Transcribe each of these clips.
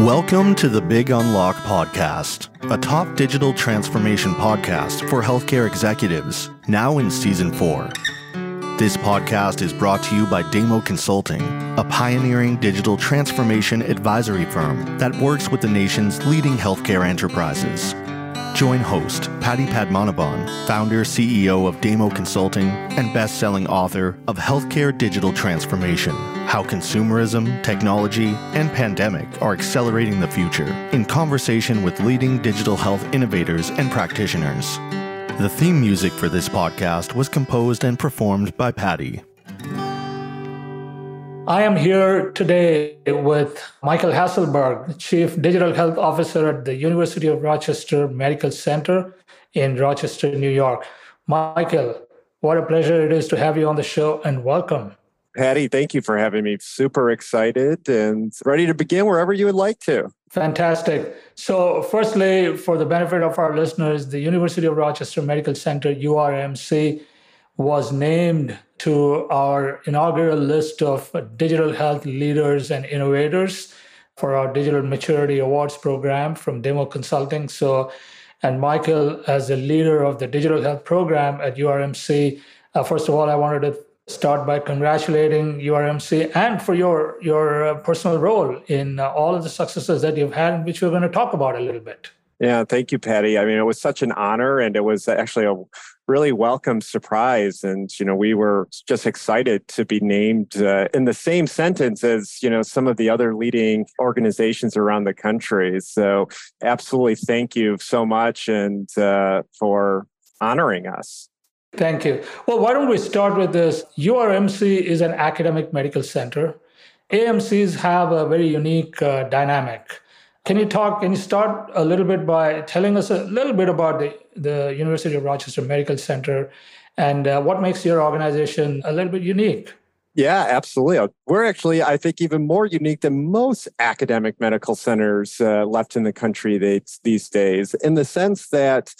Welcome to the Big Unlock Podcast, a top digital transformation podcast for healthcare executives, now in season four. This podcast is brought to you by Damo Consulting, a pioneering digital transformation advisory firm that works with the nation's leading healthcare enterprises. Join host Paddy Padmanabhan, founder CEO of Damo Consulting and best-selling author of Healthcare Digital Transformation: How Consumerism, Technology, and Pandemic Are Accelerating the Future, in conversation with leading digital health innovators and practitioners. The theme music for this podcast was composed and performed by Paddy. I am here today with Michael Hasselberg, Chief Digital Health Officer at the University of Rochester Medical Center in Rochester, New York. Michael, what a pleasure it is to have you on the show and welcome. Paddy, thank you for having me. Super excited and ready to begin wherever you would like to. Fantastic. So, firstly, for the benefit of our listeners, the University of Rochester Medical Center, URMC, was named to our inaugural list of digital health leaders and innovators for our Digital Maturity Awards program from Damo Consulting. So, and Michael, as the leader of the digital health program at URMC, uh, first of all, I wanted to start by congratulating URMC and for your your uh, personal role in uh, all of the successes that you've had, which we're going to talk about a little bit. Yeah, thank you, Paddy. I mean, it was such an honor, and it was actually a really welcome surprise. And you know, we were just excited to be named uh, in the same sentence as you know some of the other leading organizations around the country. So, absolutely, thank you so much, and uh, for honoring us. Thank you. Well, why don't we start with this? URMC is an academic medical center. AMCs have a very unique uh, dynamic can you talk, can you start a little bit by telling us a little bit about the, the University of Rochester Medical Center and uh, what makes your organization a little bit unique? Yeah, absolutely. We're actually, I think, even more unique than most academic medical centers uh, left in the country these days, in the sense that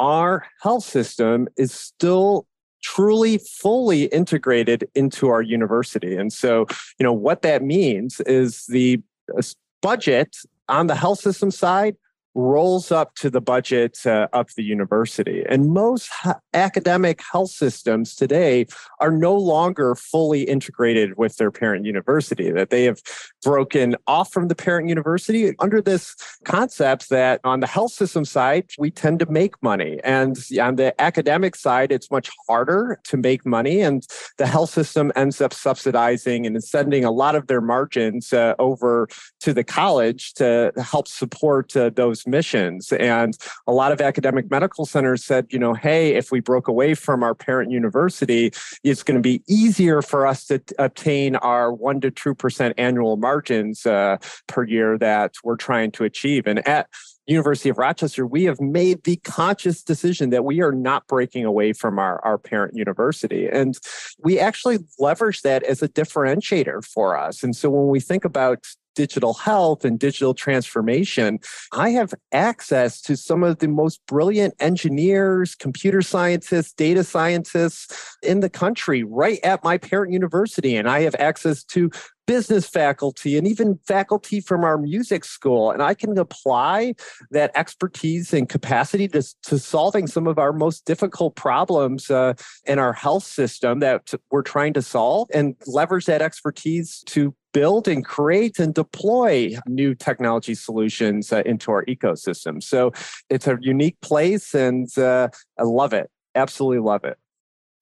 our health system is still truly fully integrated into our university. And so, you know, what that means is the uh, budget on the health system side, rolls up to the budget uh, of the university. And most ha- academic health systems today are no longer fully integrated with their parent university, that they have broken off from the parent university under this concept that on the health system side, we tend to make money. And on the academic side, it's much harder to make money. And the health system ends up subsidizing and sending a lot of their margins uh, over to the college to help support uh, those those missions. And a lot of academic medical centers said, you know, hey, if we broke away from our parent university, it's going to be easier for us to obtain our one to two percent annual margins uh, per year that we're trying to achieve. And at University of Rochester, we have made the conscious decision that we are not breaking away from our, our parent university. And we actually leverage that as a differentiator for us. And so when we think about digital health and digital transformation, I have access to some of the most brilliant engineers, computer scientists, data scientists in the country right at my parent university. And I have access to business faculty and even faculty from our music school. And I can apply that expertise and capacity to, to solving some of our most difficult problems uh, in our health system that we're trying to solve and leverage that expertise to build and create and deploy new technology solutions uh, into our ecosystem. So it's a unique place and uh, I love it. Absolutely love it.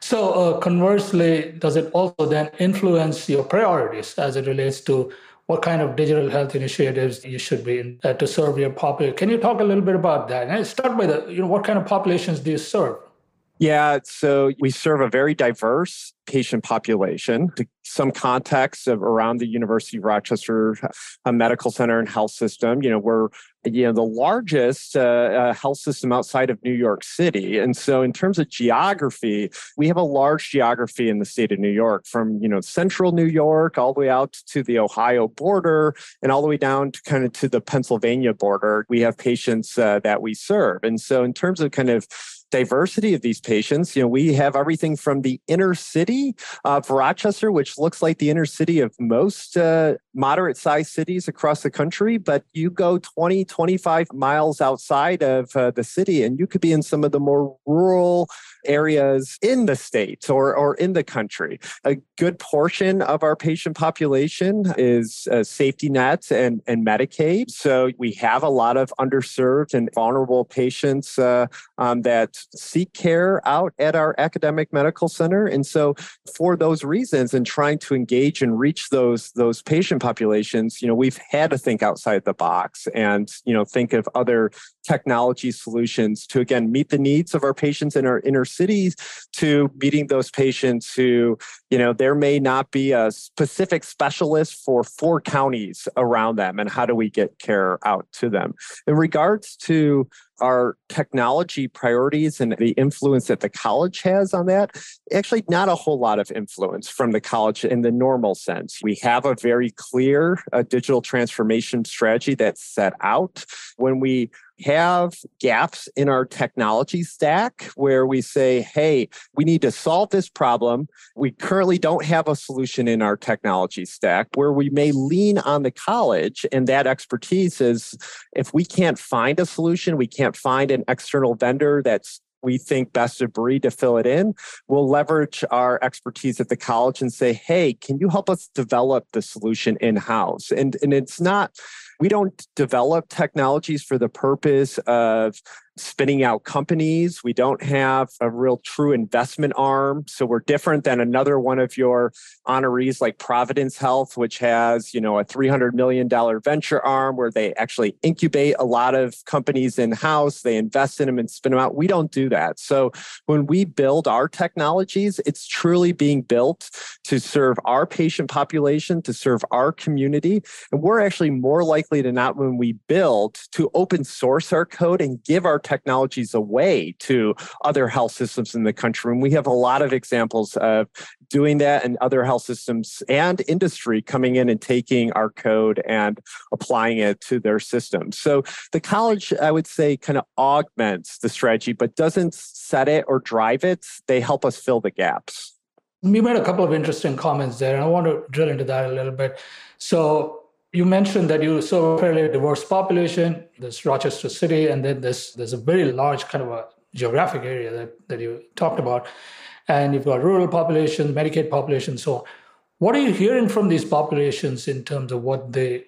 So, uh, conversely, does it also then influence your priorities as it relates to what kind of digital health initiatives you should be in uh, to serve your population? Can you talk a little bit about that? And start by the, you know, what kind of populations do you serve? Yeah, so we serve a very diverse patient population. Some context of around the University of Rochester Medical Center and Health System. You know, we're you know the largest uh, uh, health system outside of New York City, and so in terms of geography, we have a large geography in the state of New York, from you know central New York all the way out to the Ohio border, and all the way down to kind of to the Pennsylvania border. We have patients uh, that we serve, and so in terms of kind of diversity of these patients. You know, we have everything from the inner city of Rochester, which looks like the inner city of most uh, moderate sized cities across the country, but you go 20, 25 miles outside of uh, the city and you could be in some of the more rural areas in the state or, or in the country. A good portion of our patient population is uh, safety nets and, and Medicaid. So we have a lot of underserved and vulnerable patients uh, um, that seek care out at our academic medical center. And so for those reasons and trying to engage and reach those, those patient populations, you know, we've had to think outside the box and, you know, think of other technology solutions to again meet the needs of our patients in our inner cities to meeting those patients who you know there may not be a specific specialist for four counties around them and how do we get care out to them? In regards to our technology priorities and the influence that the college has on that actually not a whole lot of influence from the college in the normal sense. We have a very clear uh, digital transformation strategy that's set out. When we have gaps in our technology stack where we say, hey, we need to solve this problem. We currently don't have a solution in our technology stack where we may lean on the college and that expertise is if we can't find a solution, we can't find an external vendor that's we think best of breed to fill it in, we'll leverage our expertise at the college and say, hey, can you help us develop the solution in house? And, and it's not, we don't develop technologies for the purpose of spinning out companies. We don't have a real true investment arm. So we're different than another one of your honorees like Providence Health, which has, you know, a $300 million venture arm where they actually incubate a lot of companies in house. They invest in them and spin them out. We don't do that. So when we build our technologies, it's truly being built to serve our patient population, to serve our community. And we're actually more likely to not when we build to open source our code and give our technologies away to other health systems in the country. And we have a lot of examples of doing that and other health systems and industry coming in and taking our code and applying it to their systems. So the college, I would say, kind of augments the strategy, but doesn't set it or drive it. They help us fill the gaps. You made a couple of interesting comments there, and I want to drill into that a little bit. So you mentioned that you serve a fairly diverse population. There's Rochester City, and then there's there's a very large kind of a geographic area that, that you talked about. And you've got rural populations, Medicaid populations. So what are you hearing from these populations in terms of what they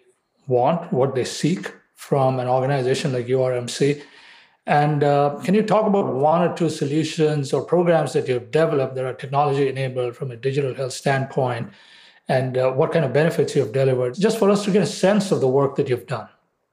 want, what they seek from an organization like URMC? And uh, can you talk about one or two solutions or programs that you've developed that are technology enabled from a digital health standpoint and uh, what kind of benefits you've delivered, just for us to get a sense of the work that you've done.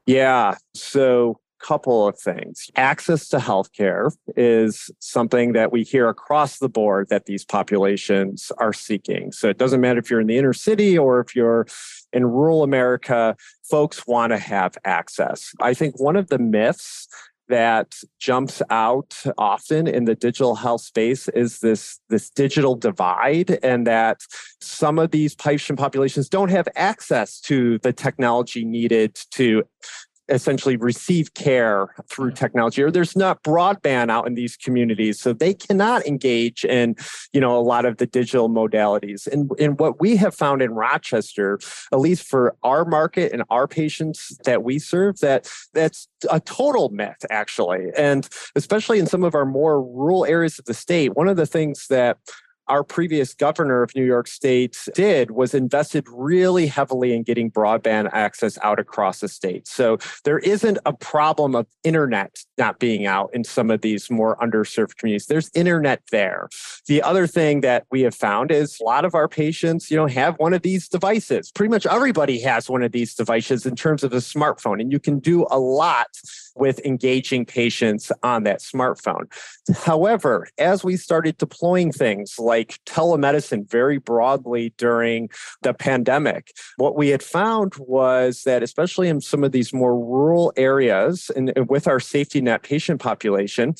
Yeah. So, couple of things. Access to healthcare is something that we hear across the board that these populations are seeking. So it doesn't matter if you're in the inner city or if you're in rural America, folks want to have access. I think one of the myths that jumps out often in the digital health space is this this digital divide and that some of these patient populations don't have access to the technology needed to essentially receive care through technology or there's not broadband out in these communities so they cannot engage in you know a lot of the digital modalities. And, and what we have found in rochester at least for our market and our patients that we serve that that's a total myth actually. And especially in some of our more rural areas of the state one of the things that our previous governor of New York State did was invested really heavily in getting broadband access out across the state. So there isn't a problem of internet not being out in some of these more underserved communities. There's internet there. The other thing that we have found is a lot of our patients, you know, have one of these devices. Pretty much everybody has one of these devices in terms of a smartphone, and you can do a lot with engaging patients on that smartphone. However, as we started deploying things like telemedicine very broadly during the pandemic, what we had found was that, especially in some of these more rural areas and, with our safety net patient population,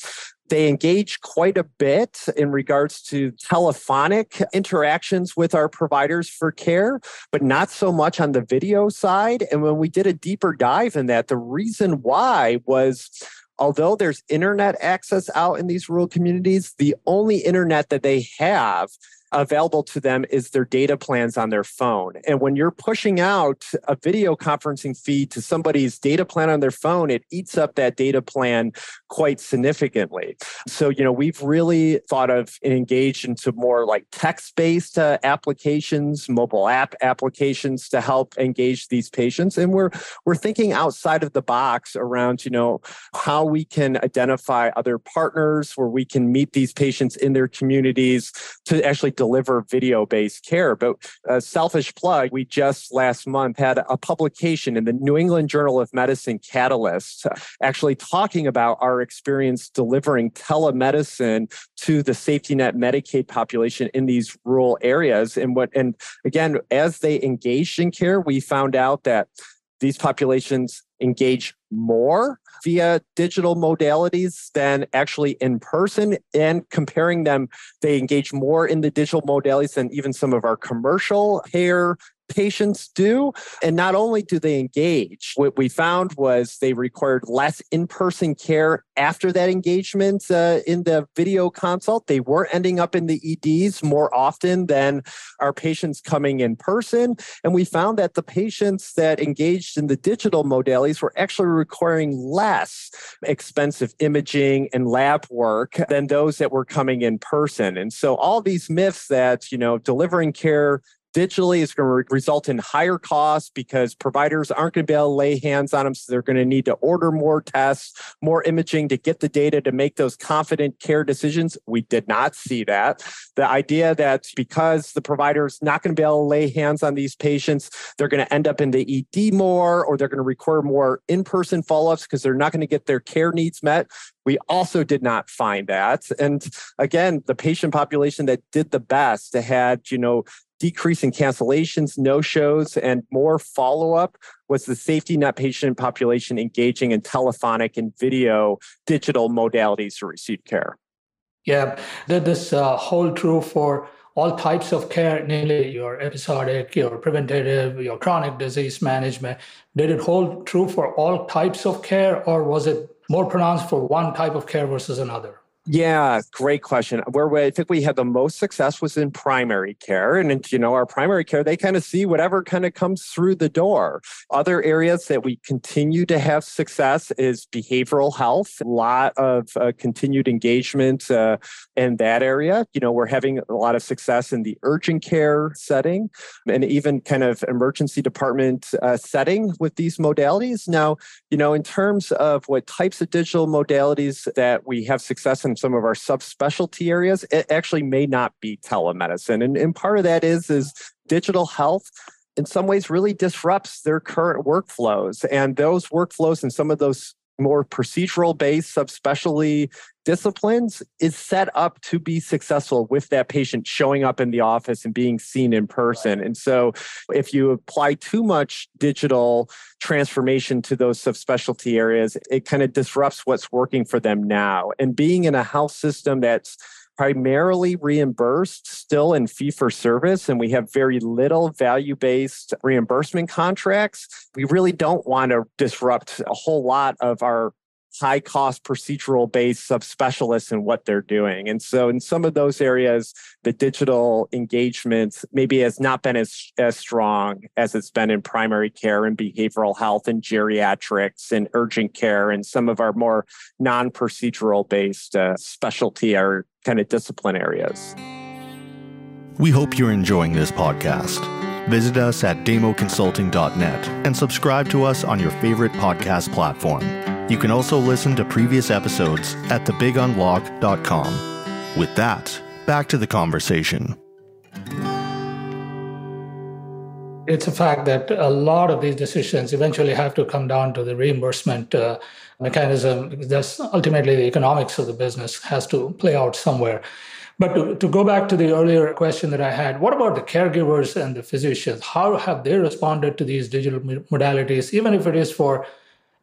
they engage quite a bit in regards to telephonic interactions with our providers for care, but not so much on the video side. And when we did a deeper dive in that, the reason why was although there's internet access out in these rural communities, the only internet that they have available to them is their data plans on their phone. And when you're pushing out a video conferencing feed to somebody's data plan on their phone, it eats up that data plan quite significantly. So, you know, we've really thought of and engaged into more like text based uh, applications, mobile app applications to help engage these patients. And we're, we're thinking outside of the box around, you know, how we can identify other partners where we can meet these patients in their communities to actually deliver video based care. But a selfish plug, we just last month had a publication in the New England Journal of Medicine Catalyst actually talking about our experience delivering telemedicine to the safety net Medicaid population in these rural areas. And what, and again, as they engaged in care, we found out that these populations engage more via digital modalities than actually in person. And comparing them, they engage more in the digital modalities than even some of our commercial hair patients do. And not only do they engage, what we found was they required less in person care after that engagement uh, in the video consult. They were ending up in the EDs more often than our patients coming in person. And we found that the patients that engaged in the digital modalities were actually requiring less expensive imaging and lab work than those that were coming in person. And so all these myths that, you know, delivering care digitally is going to re- result in higher costs because providers aren't going to be able to lay hands on them. So they're going to need to order more tests, more imaging to get the data to make those confident care decisions. We did not see that. The idea that because the provider is not going to be able to lay hands on these patients, they're going to end up in the ED more or they're going to require more in person follow ups because they're not going to get their care needs met. We also did not find that. And again, the patient population that did the best had, you know, decrease in cancellations, no shows, and more follow up was the safety net patient population engaging in telephonic and video digital modalities to receive care. Yeah, did this uh, hold true for all types of care, namely your episodic, your preventative, your chronic disease management? Did it hold true for all types of care, or was it more pronounced for one type of care versus another? Yeah, great question. Where I think we had the most success was in primary care. And, you know, our primary care, they kind of see whatever kind of comes through the door. Other areas that we continue to have success is behavioral health, a lot of uh, continued engagement uh, in that area. You know, we're having a lot of success in the urgent care setting and even kind of emergency department uh, setting with these modalities. Now, you know, in terms of what types of digital modalities that we have success in some of our subspecialty areas, it actually may not be telemedicine. And, and part of that is is digital health in some ways really disrupts their current workflows. And those workflows and some of those more procedural based subspecialty disciplines is set up to be successful with that patient showing up in the office and being seen in person. And so if you apply too much digital transformation to those subspecialty areas, it kind of disrupts what's working for them now. And being in a health system that's primarily reimbursed still in fee for service and we have very little value based reimbursement contracts. We really don't want to disrupt a whole lot of our high cost procedural based subspecialists and what they're doing. And so in some of those areas, the digital engagement maybe has not been as, as strong as it's been in primary care and behavioral health and geriatrics and urgent care and some of our more non procedural based uh, specialty or kind of discipline areas. We hope you're enjoying this podcast. Visit us at damoconsulting.net and subscribe to us on your favorite podcast platform. You can also listen to previous episodes at thebigunlock.com. With that, back to the conversation. It's a fact that a lot of these decisions eventually have to come down to the reimbursement uh, mechanism. That's ultimately the economics of the business has to play out somewhere. But to, to go back to the earlier question that I had, what about the caregivers and the physicians? How have they responded to these digital modalities, even if it is for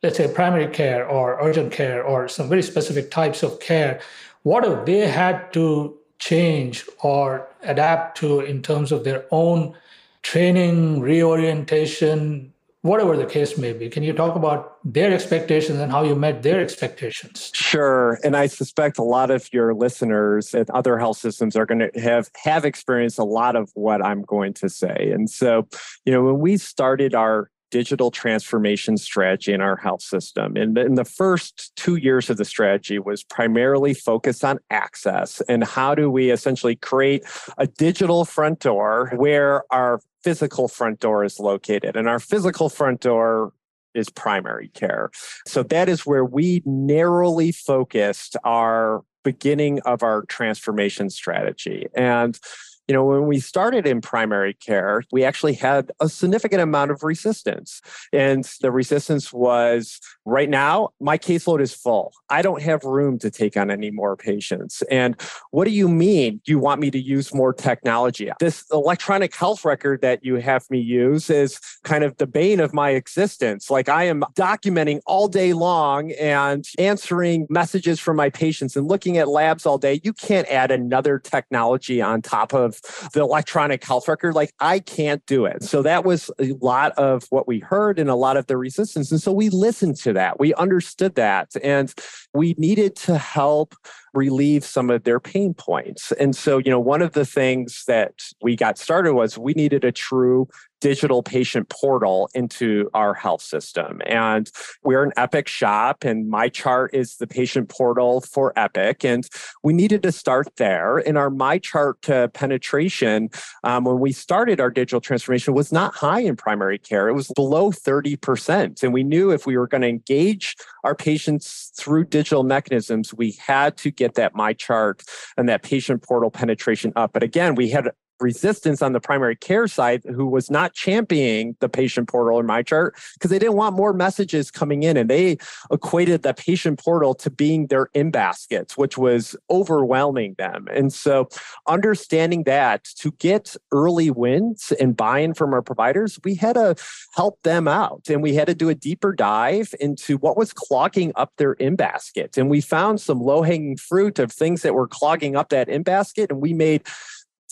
let's say primary care or urgent care or some very specific types of care, what have they had to change or adapt to in terms of their own training, reorientation? whatever the case may be. Can you talk about their expectations and how you met their expectations? Sure. And I suspect a lot of your listeners at other health systems are going to have have experienced a lot of what I'm going to say. And so, you know, when we started our digital transformation strategy in our health system. And in the first two years of the strategy was primarily focused on access and how do we essentially create a digital front door where our physical front door is located. And our physical front door is primary care. So that is where we narrowly focused our beginning of our transformation strategy. And you know, when we started in primary care, we actually had a significant amount of resistance. And the resistance was right now, my caseload is full. I don't have room to take on any more patients. And what do you mean you want me to use more technology? This electronic health record that you have me use is kind of the bane of my existence. Like I am documenting all day long and answering messages from my patients and looking at labs all day. You can't add another technology on top of the electronic health record. Like I can't do it. So that was a lot of what we heard and a lot of the resistance. And so we listened to that. We understood that. And we needed to help relieve some of their pain points. And so, you know, one of the things that we got started was we needed a true digital patient portal into our health system. And we're an Epic shop, and MyChart is the patient portal for Epic. And we needed to start there. And our MyChart uh, penetration, um, when we started our digital transformation, was not high in primary care. It was below 30%. And we knew if we were going to engage our patients through digital mechanisms, we had to get that MyChart and that patient portal penetration up. But again, we had resistance on the primary care side who was not championing the patient portal in MyChart because they didn't want more messages coming in and they equated the patient portal to being their in baskets which was overwhelming them. And so understanding that to get early wins and buy-in from our providers we had to help them out and we had to do a deeper dive into what was clogging up their in basket. And we found some low-hanging fruit of things that were clogging up that in basket and we made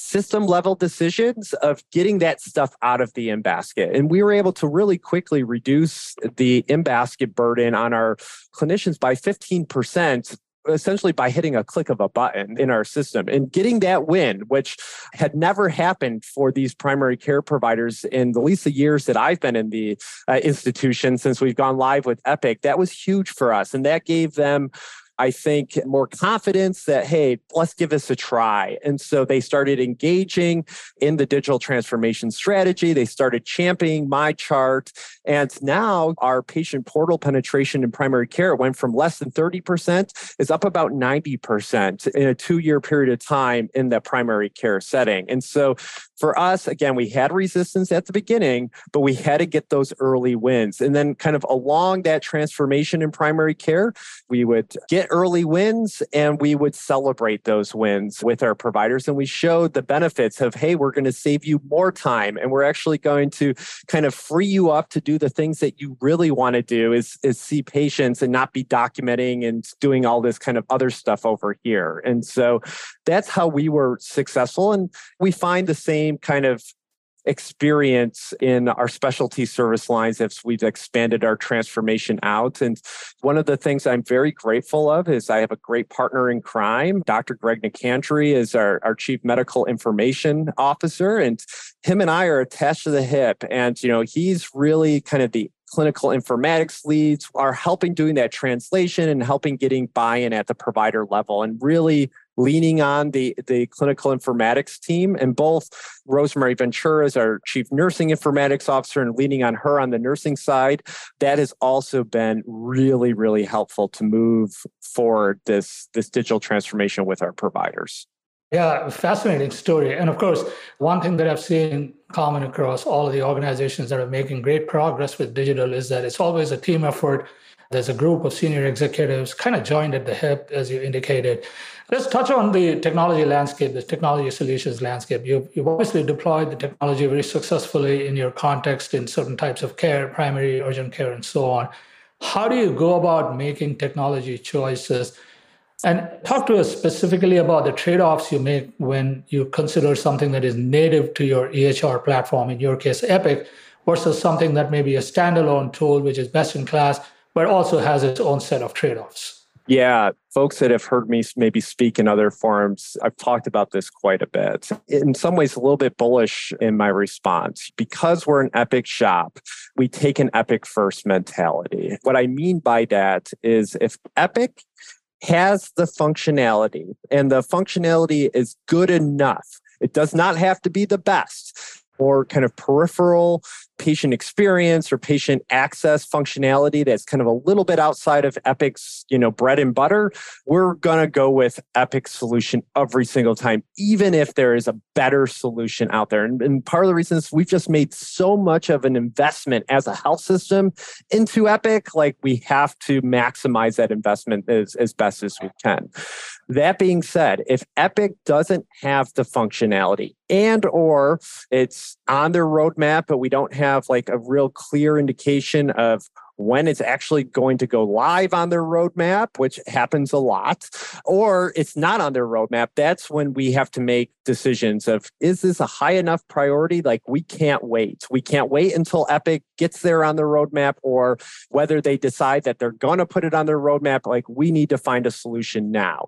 system level decisions of getting that stuff out of the in basket. And we were able to really quickly reduce the in basket burden on our clinicians by 15% essentially by hitting a click of a button in our system and getting that win, which had never happened for these primary care providers in the least the years that I've been in the uh, institution since we've gone live with Epic. That was huge for us. And that gave them I think, more confidence that, hey, let's give this a try. And so they started engaging in the digital transformation strategy. They started championing MyChart. And now our patient portal penetration in primary care went from less than 30% is up about 90% in a two year period of time in the primary care setting. And so for us, again, we had resistance at the beginning, but we had to get those early wins. And then, kind of along that transformation in primary care, we would get early wins and we would celebrate those wins with our providers. And we showed the benefits of, hey, we're going to save you more time and we're actually going to kind of free you up to do the things that you really want to do is, is see patients and not be documenting and doing all this kind of other stuff over here. And so that's how we were successful. And we find the same kind of experience in our specialty service lines as we've expanded our transformation out. And one of the things I'm very grateful of is I have a great partner in crime. Dr. Greg Nicandri is our, our chief medical information officer, and him and I are attached to the hip. And, you know, he's really kind of the clinical informatics leads are helping doing that translation and helping getting buy-in at the provider level and really leaning on the, the clinical informatics team. And both Rosemary Ventura is our chief nursing informatics officer and leaning on her on the nursing side. That has also been really, really helpful to move forward this, this digital transformation with our providers. Yeah, fascinating story. And of course, one thing that I've seen common across all of the organizations that are making great progress with digital is that it's always a team effort. There's a group of senior executives kind of joined at the hip, as you indicated. Let's touch on the technology landscape, the technology solutions landscape. You've, you've obviously deployed the technology very successfully in your context in certain types of care, primary, urgent care, and so on. How do you go about making technology choices? And talk to us specifically about the trade offs you make when you consider something that is native to your EHR platform, in your case, Epic, versus something that may be a standalone tool, which is best in class, but also has its own set of trade offs? Yeah, folks that have heard me maybe speak in other forums, I've talked about this quite a bit. In some ways, a little bit bullish in my response. Because we're an Epic shop, we take an Epic first mentality. What I mean by that is if Epic has the functionality and the functionality is good enough, it does not have to be the best or kind of peripheral patient experience or patient access functionality that's kind of a little bit outside of Epic's, you know, bread and butter, we're going to go with Epic's solution every single time, even if there is a better solution out there. And, and part of the reason is we've just made so much of an investment as a health system into Epic, like we have to maximize that investment as, as best as we can. That being said, if Epic doesn't have the functionality and or it's on their roadmap, but we don't have have like a real clear indication of when it's actually going to go live on their roadmap, which happens a lot, or it's not on their roadmap, that's when we have to make decisions of is this a high enough priority? Like we can't wait. We can't wait until Epic gets there on the roadmap, or whether they decide that they're going to put it on their roadmap. Like we need to find a solution now.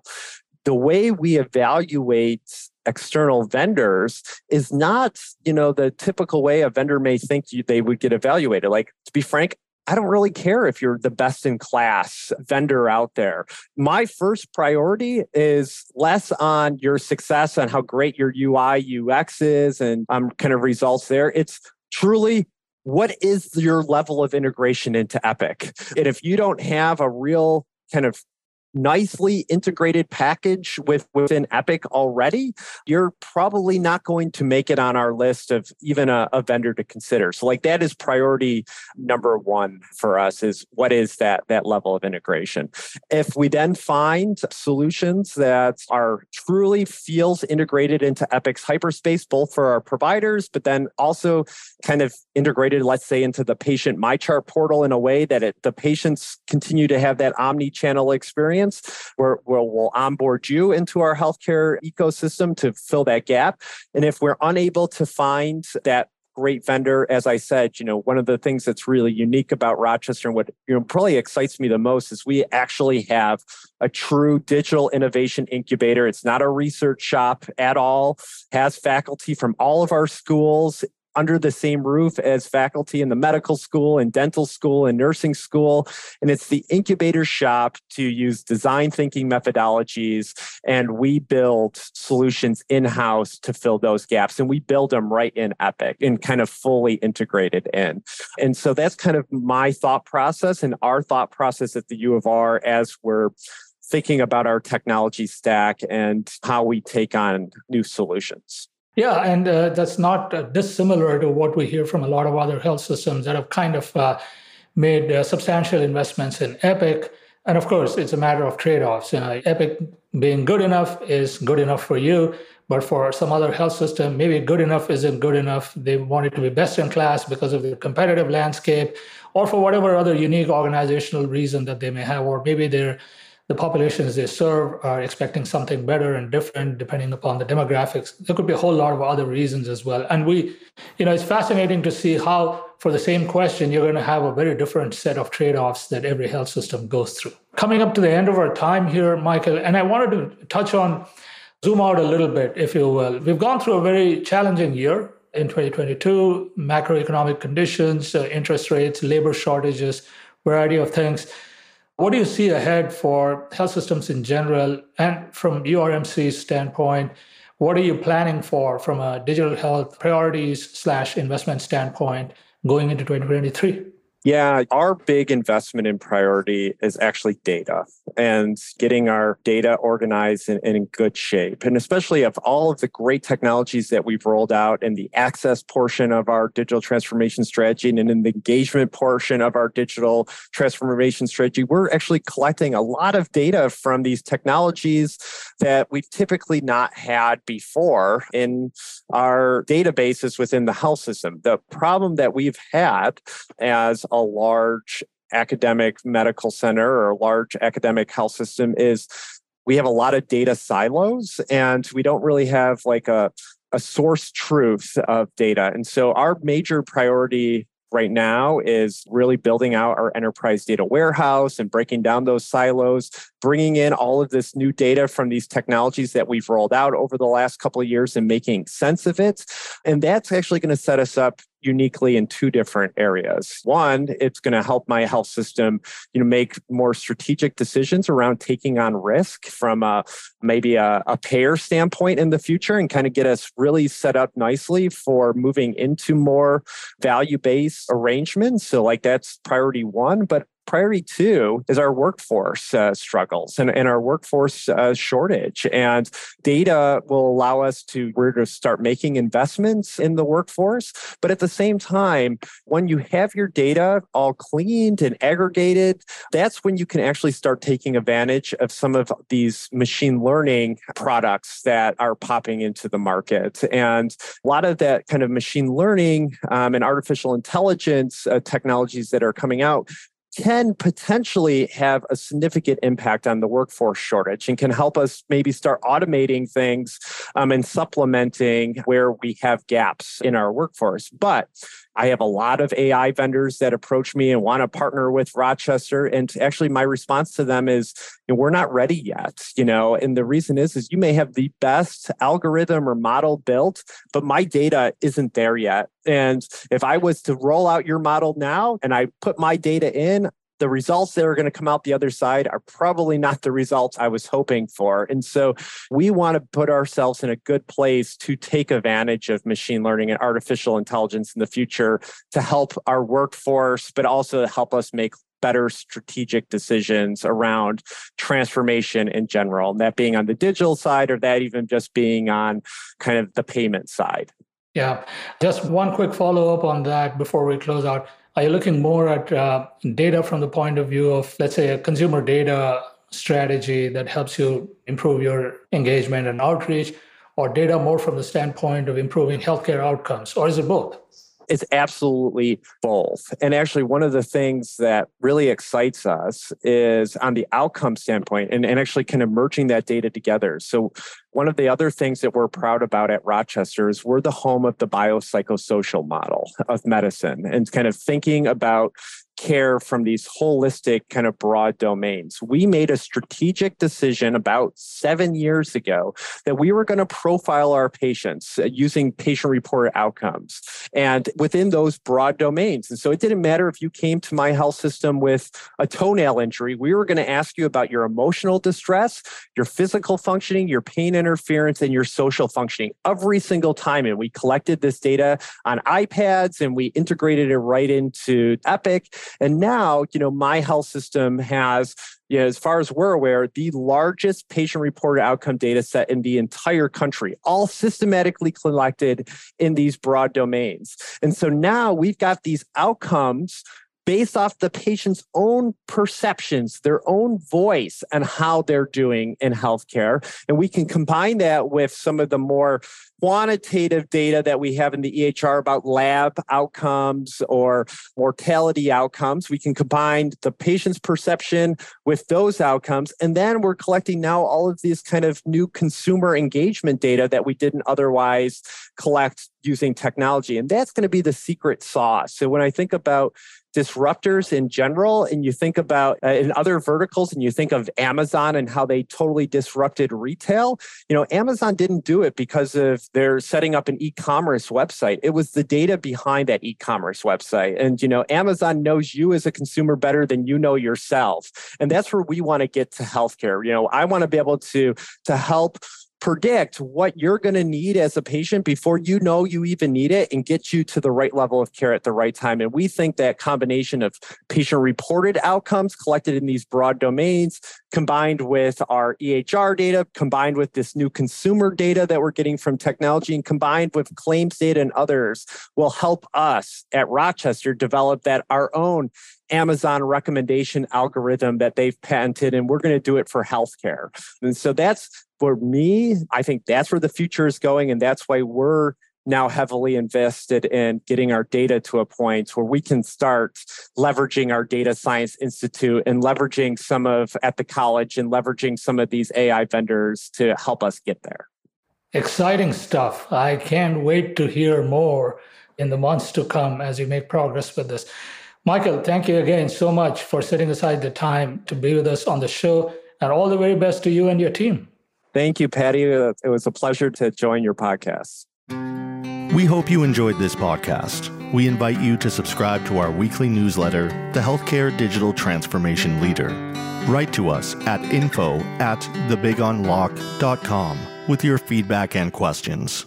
The way we evaluate external vendors is not you know the typical way a vendor may think you, they would get evaluated like to be frank I don't really care if you're the best in class vendor out there. My first priority is less on your success and how great your UI UX is and um, kind of results there. It's truly what is your level of integration into Epic? And if you don't have a real kind of nicely integrated package with within Epic already, you're probably not going to make it on our list of even a, a, vendor to consider. So like that is priority number one for us is what is that that level of integration. If we then find solutions that are truly feels integrated into Epic's hyperspace, both for our providers, but then also kind of integrated, let's say, into the patient MyChart portal in a way that it, the patients continue to have that omni-channel experience where we'll, we'll onboard you into our healthcare ecosystem to fill that gap. And if we're unable to find that great vendor. As I said, you know, one of the things that's really unique about Rochester and what you know probably excites me the most is we actually have a true digital innovation incubator. It's not a research shop at all. Has faculty from all of our schools under the same roof as faculty in the medical school and dental school and nursing school. And it's the incubator shop to use design thinking methodologies. And we build solutions in house to fill those gaps. And we build them right in Epic and kind of fully integrated in. And so that's kind of my thought process and our thought process at the U of R as we're thinking about our technology stack and how we take on new solutions. Yeah, and uh, that's not uh, dissimilar to what we hear from a lot of other health systems that have kind of uh, made uh, substantial investments in Epic. And of course, it's a matter of trade offs. You know, Epic being good enough is good enough for you, but for some other health system, maybe good enough isn't good enough. They want it to be best in class because of the competitive landscape or for whatever other unique organizational reason that they may have, or maybe they're the populations they serve are expecting something better and different depending upon the demographics. There could be a whole lot of other reasons as well. And we, you know, it's fascinating to see how, for the same question, you're going to have a very different set of trade offs that every health system goes through. Coming up to the end of our time here, Michael, and I wanted to touch on, zoom out a little bit, if you will. We've gone through a very challenging year in 2022 macroeconomic conditions, uh, interest rates, labor shortages, variety of things. What do you see ahead for health systems in general? And from URMC's standpoint, what are you planning for from a digital health priorities slash investment standpoint going into 2023? Yeah, our big investment in priority is actually data and getting our data organized and, and, in good shape. And especially of all of the great technologies that we've rolled out in the access portion of our digital transformation strategy and in the engagement portion of our digital transformation strategy, we're actually collecting a lot of data from these technologies that we've typically not had before in our databases within the health system. The problem that we've had as a large academic medical center or a large academic health system is we have a lot of data silos and we don't really have like a a source truth of data. And so our major priority right now is really building out our enterprise data warehouse and breaking down those silos, bringing in all of this new data from these technologies that we've rolled out over the last couple of years and making sense of it. And that's actually going to set us up uniquely in two different areas. One, it's going to help my health system, you know, make more strategic decisions around taking on risk from a, maybe a, a payer standpoint in the future and kind of get us really set up nicely for moving into more value-based arrangements. So like that's priority one, but priority two is our workforce uh, struggles and, and our workforce uh, shortage. And data will allow us to, we're to start making investments in the workforce. But at the same time, when you have your data all cleaned and aggregated, that's when you can actually start taking advantage of some of these machine learning products that are popping into the market. And a lot of that kind of machine learning um, and artificial intelligence uh, technologies that are coming out can potentially have a significant impact on the workforce shortage and can help us maybe start automating things um, and supplementing where we have gaps in our workforce. But I have a lot of AI vendors that approach me and want to partner with Rochester. And actually, my response to them is, you know, we're not ready yet. You know, and the reason is, is you may have the best algorithm or model built, but my data isn't there yet. And if I was to roll out your model now and I put my data in, the results that are going to come out the other side are probably not the results I was hoping for. And so we want to put ourselves in a good place to take advantage of machine learning and artificial intelligence in the future to help our workforce, but also to help us make better strategic decisions around transformation in general, and that being on the digital side or that even just being on kind of the payment side. Yeah, just one quick follow up on that before we close out. Are you looking more at uh, data from the point of view of, let's say, a consumer data strategy that helps you improve your engagement and outreach, or data more from the standpoint of improving healthcare outcomes, or is it both? It's absolutely both. And actually, one of the things that really excites us is on the outcome standpoint and, and actually kind of merging that data together. So, one of the other things that we're proud about at Rochester is we're the home of the biopsychosocial model of medicine and kind of thinking about care from these holistic kind of broad domains. We made a strategic decision about seven years ago that we were going to profile our patients uh, using patient reported outcomes and within those broad domains. And so it didn't matter if you came to my health system with a toenail injury, we were going to ask you about your emotional distress, your physical functioning, your pain interference, and your social functioning every single time. And we collected this data on iPads and we integrated it right into Epic. And now, you know, my health system has, you know, as far as we're aware, the largest patient reported outcome data set in the entire country, all systematically collected in these broad domains. And so now we've got these outcomes based off the patient's own perceptions, their own voice, and how they're doing in healthcare. And we can combine that with some of the more quantitative data that we have in the EHR about lab outcomes or mortality outcomes. We can combine the patient's perception with those outcomes. And then we're collecting now all of these kind of new consumer engagement data that we didn't otherwise collect using technology. And that's going to be the secret sauce. So when I think about disruptors in general and you think about uh, in other verticals and you think of Amazon and how they totally disrupted retail, you know, Amazon didn't do it because of their setting up an e-commerce website. It was the data behind that e-commerce website. And you know, Amazon knows you as a consumer better than you know yourself. And that's where we want to get to healthcare. You know, I want to be able to to help predict what you're going to need as a patient before you know you even need it and get you to the right level of care at the right time. And we think that combination of patient reported outcomes collected in these broad domains, combined with our EHR data, combined with this new consumer data that we're getting from technology, and combined with claims data and others, will help us at Rochester develop that our own Amazon recommendation algorithm that they've patented, and we're going to do it for healthcare. And so that's for me, I think that's where the future is going. And that's why we're now heavily invested in getting our data to a point where we can start leveraging our data science institute and leveraging some of at the college and leveraging some of these AI vendors to help us get there. exciting stuff. I can't wait to hear more in the months to come as you make progress with this. Michael, thank you again so much for setting aside the time to be with us on the show, and all the very best to you and your team. Thank you, Paddy. It was a pleasure to join your podcast. We hope you enjoyed this podcast. We invite you to subscribe to our weekly newsletter, The Healthcare Digital Transformation Leader. Write to us at info at thebigunlock.com with your feedback and questions.